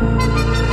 Música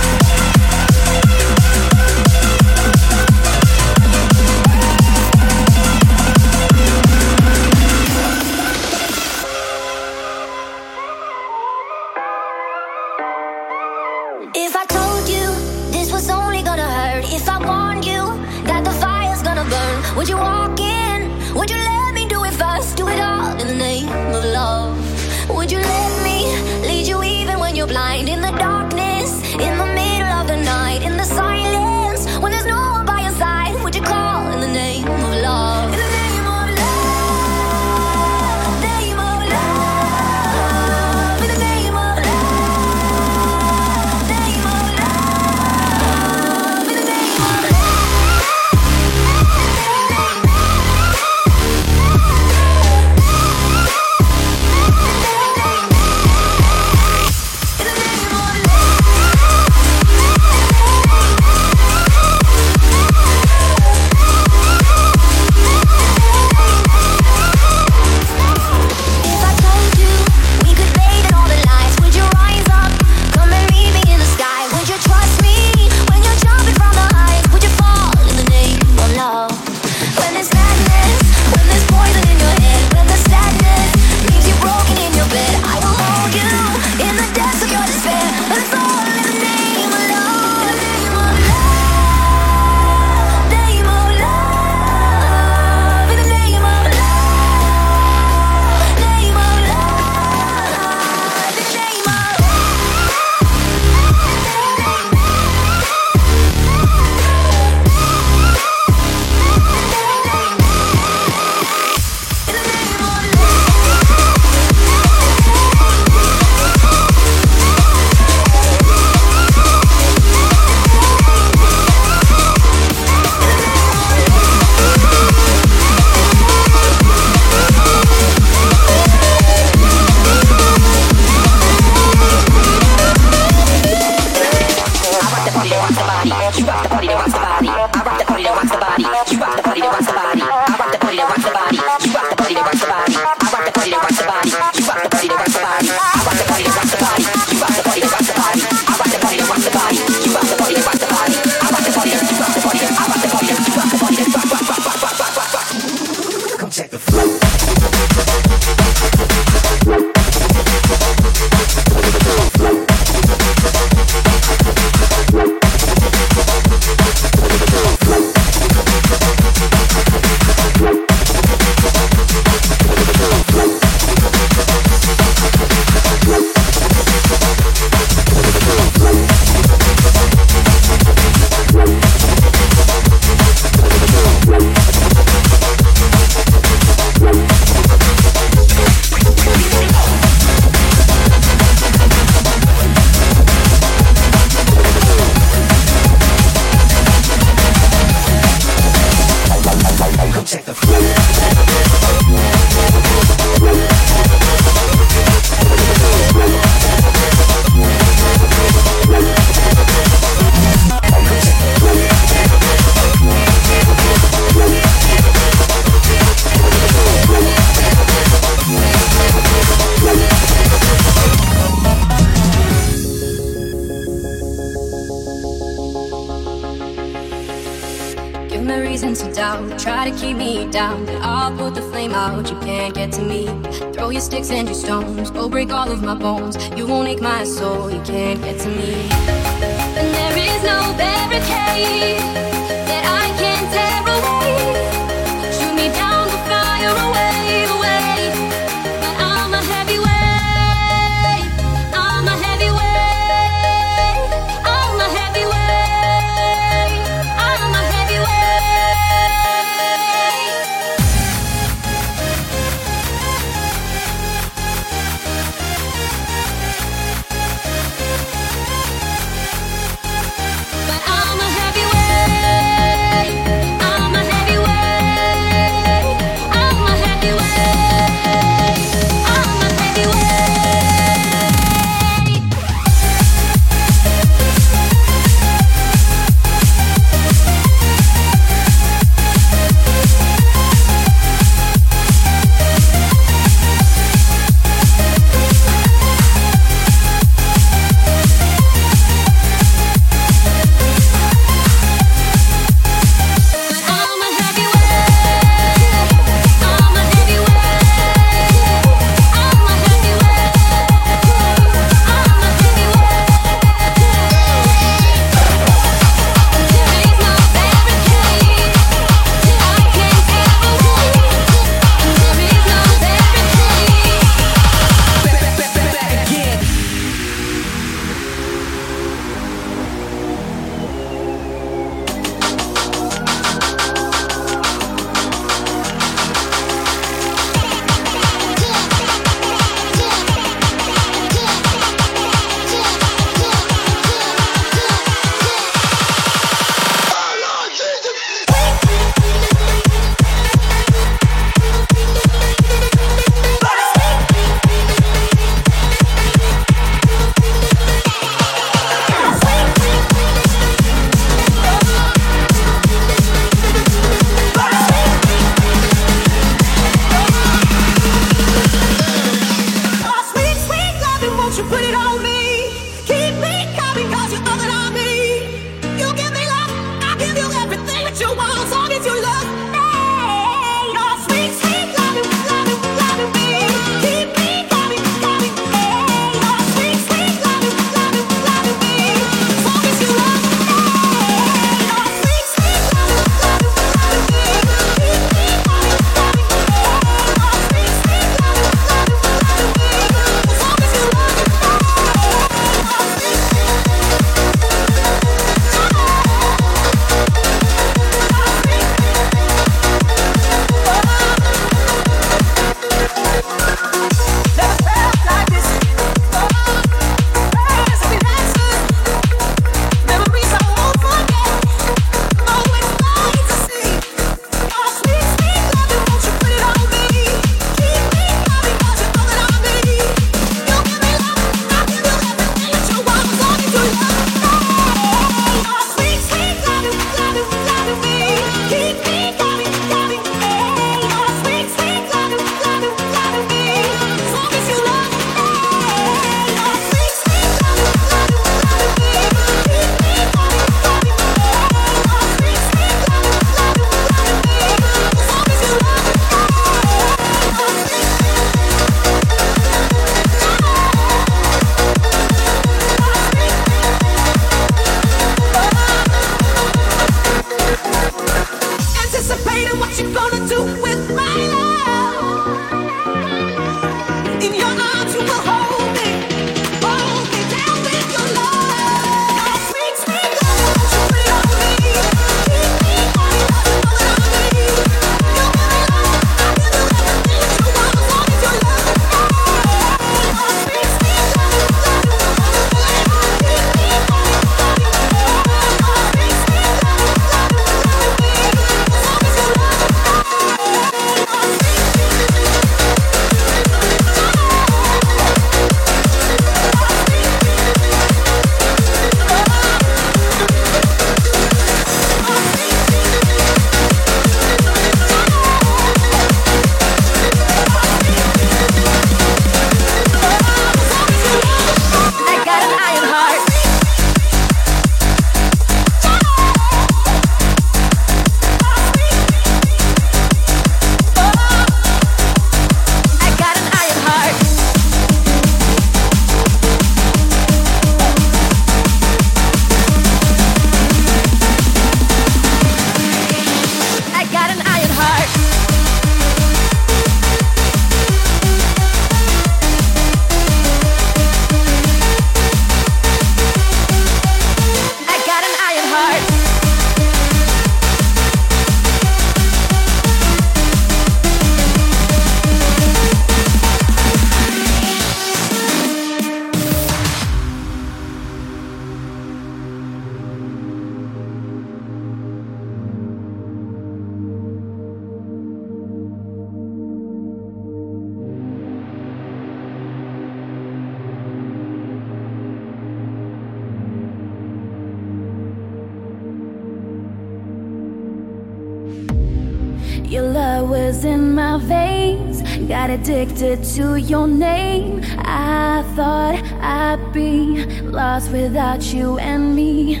addicted to your name. I thought I'd be lost without you and me.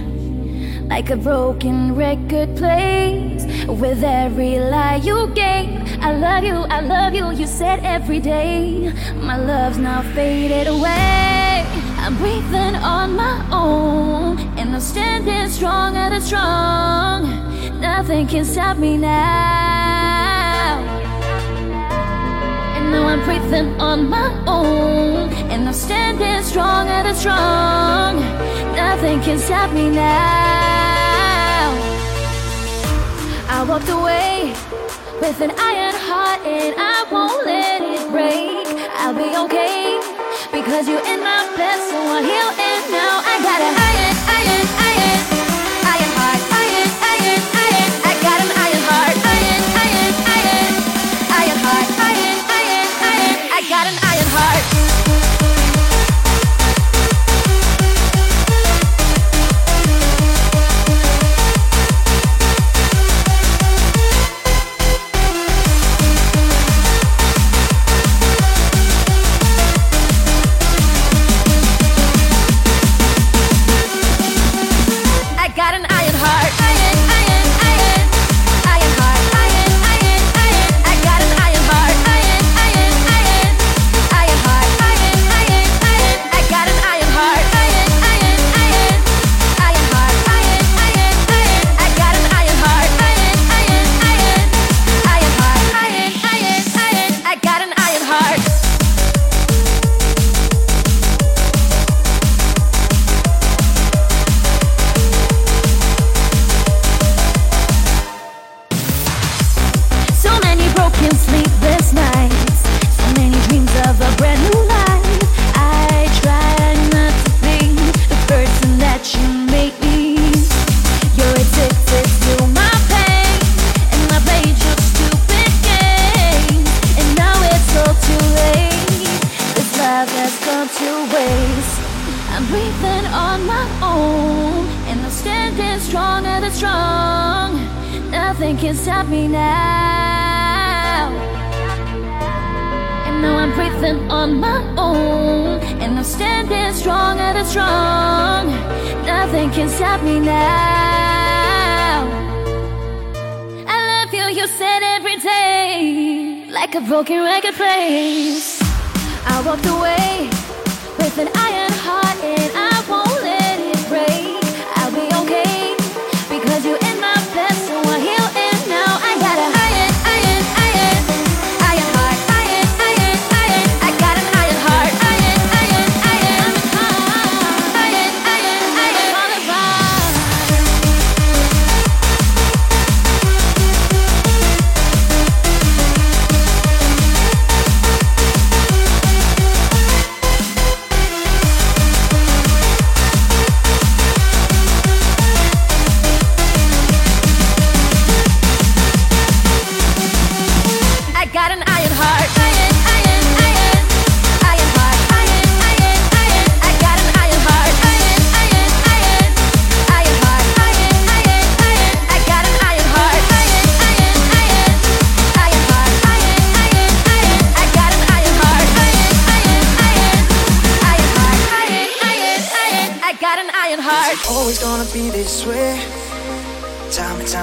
Like a broken record plays with every lie you gave. I love you, I love you, you said every day. My love's now faded away. I'm breathing on my own, and I'm standing strong and strong. Nothing can stop me now know I'm breathing on my own. And I'm standing strong and strong. Nothing can stop me now. I walked away with an iron heart and I won't let it break. I'll be okay because you're in my bed, so I heal and now I got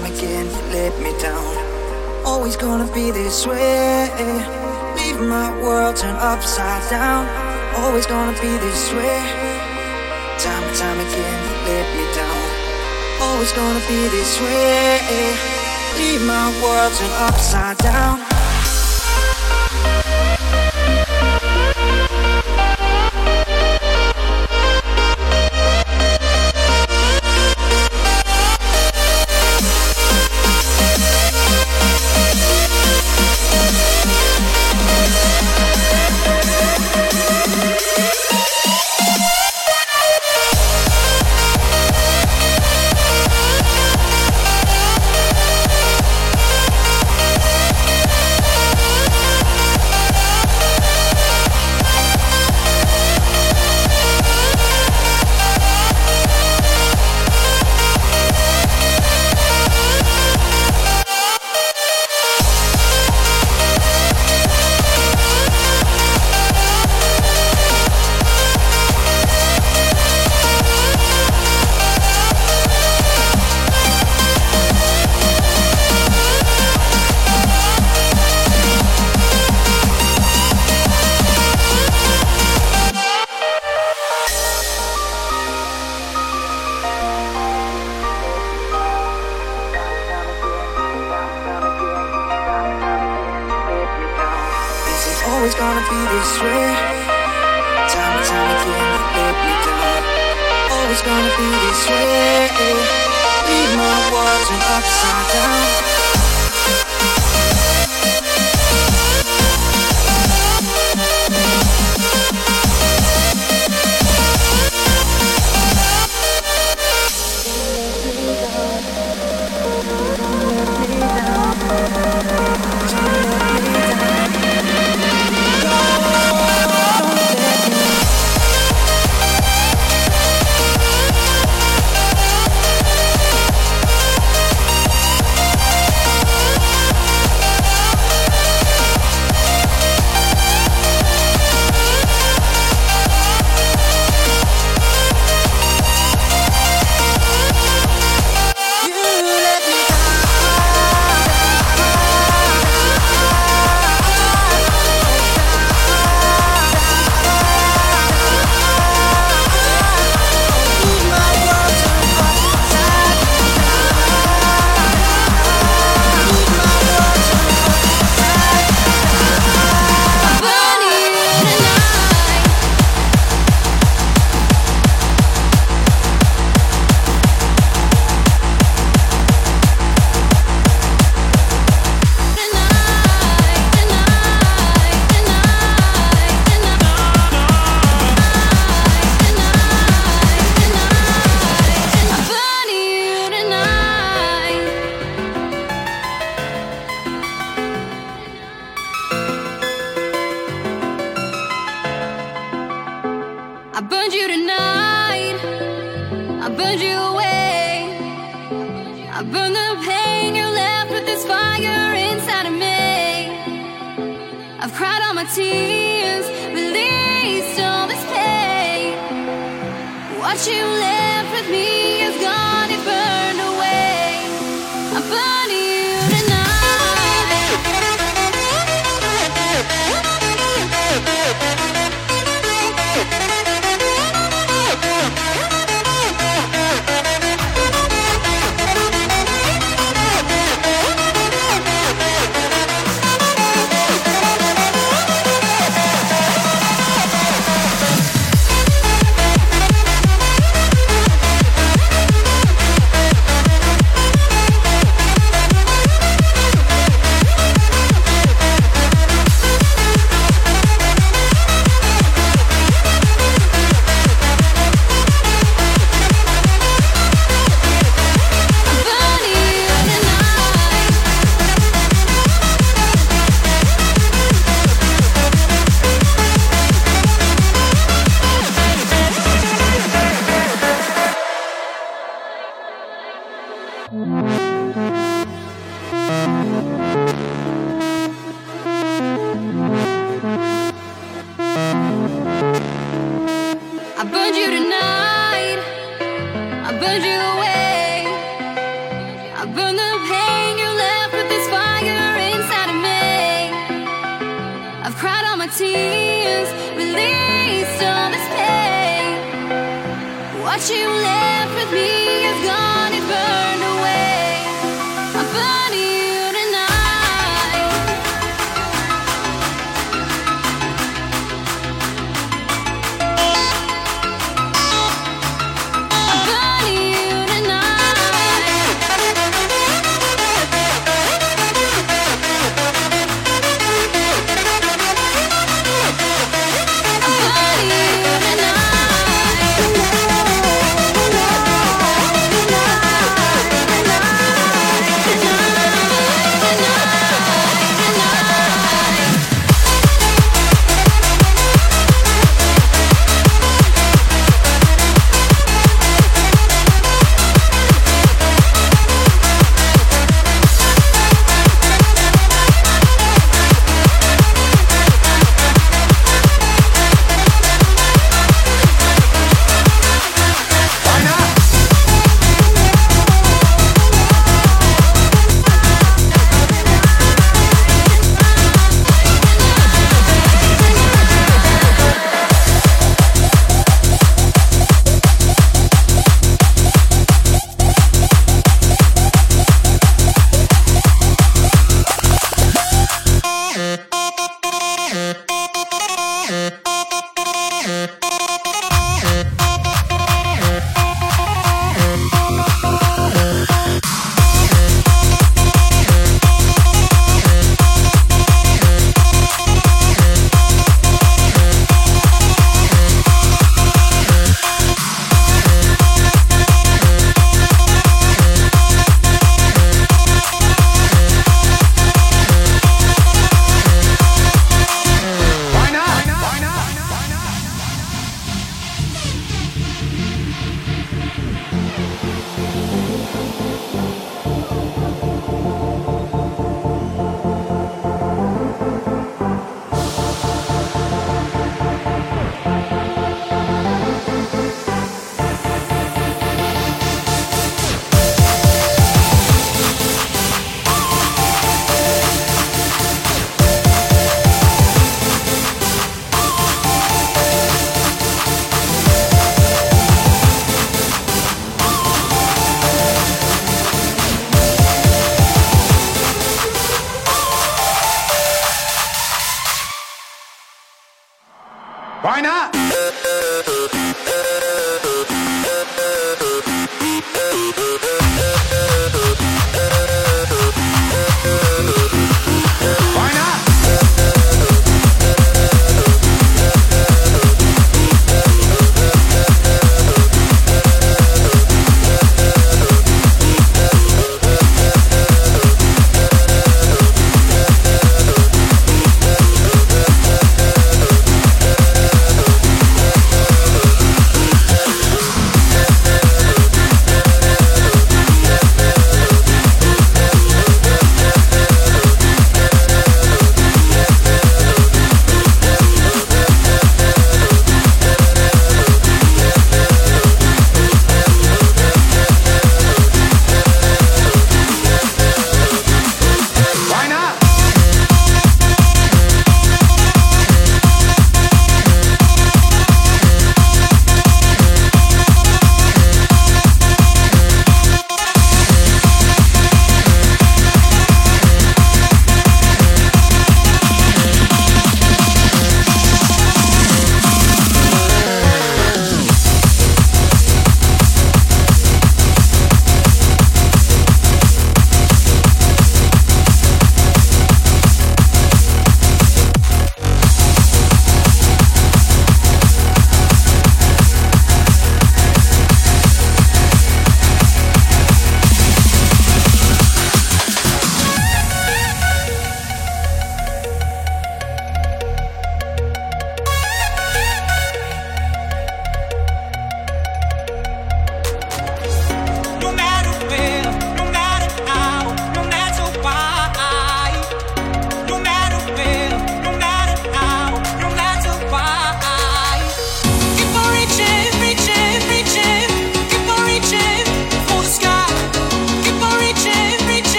time again, you let me down. Always gonna be this way. Leave my world turned upside down. Always gonna be this way. Time and time again, you let me down. Always gonna be this way. Leave my world turned upside down. always gonna be this way. Time and time again, you let me down. Oh, always gonna be this way. Leave my world turned upside down. burned you tonight. I burned you away. I burned the pain you left with this fire inside of me. I've cried all my tears, released all this pain. What you left with me is gone. that you left with me.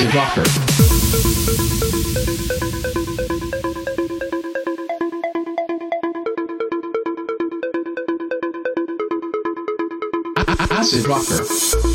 Massive Rocker. Acid Rocker.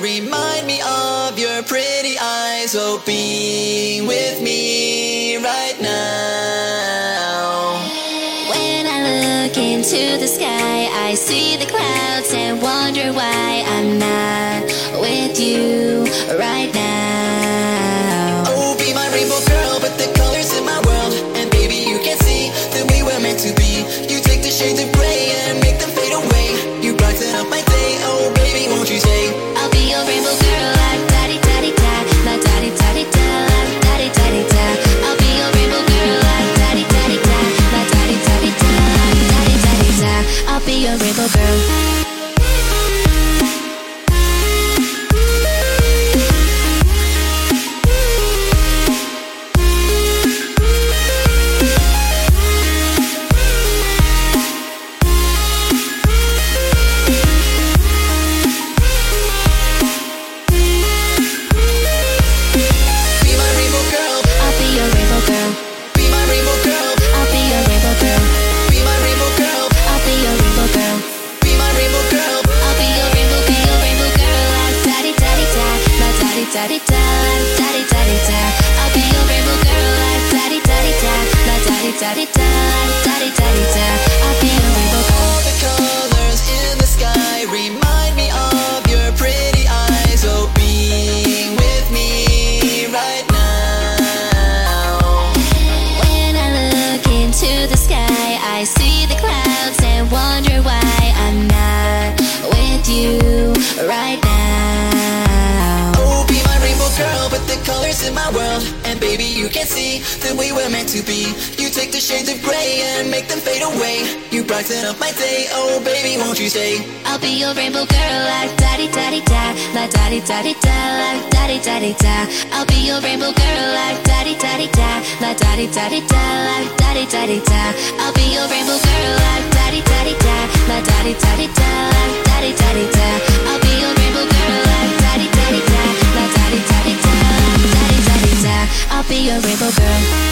Remind me of your pretty eyes. Oh, be with me right now. When I look into the sky, I see the clouds and wonder why I'm not with you right now. Colors in my world. And baby, you can see that we were meant to be. You take the shades of gray and make them fade away. You brighten up my day. Oh, baby, won't you stay? I'll be your rainbow girl, like daddy, daddy, da, like daddy, daddy, da, like daddy, daddy, da. I'll be your rainbow girl, like daddy, daddy, da, like daddy, daddy, da, like daddy, daddy, da. I'll be your rainbow girl, like daddy, daddy, da, like daddy, daddy, da, like daddy, daddy, da. I'll be your I'll be your rainbow girl.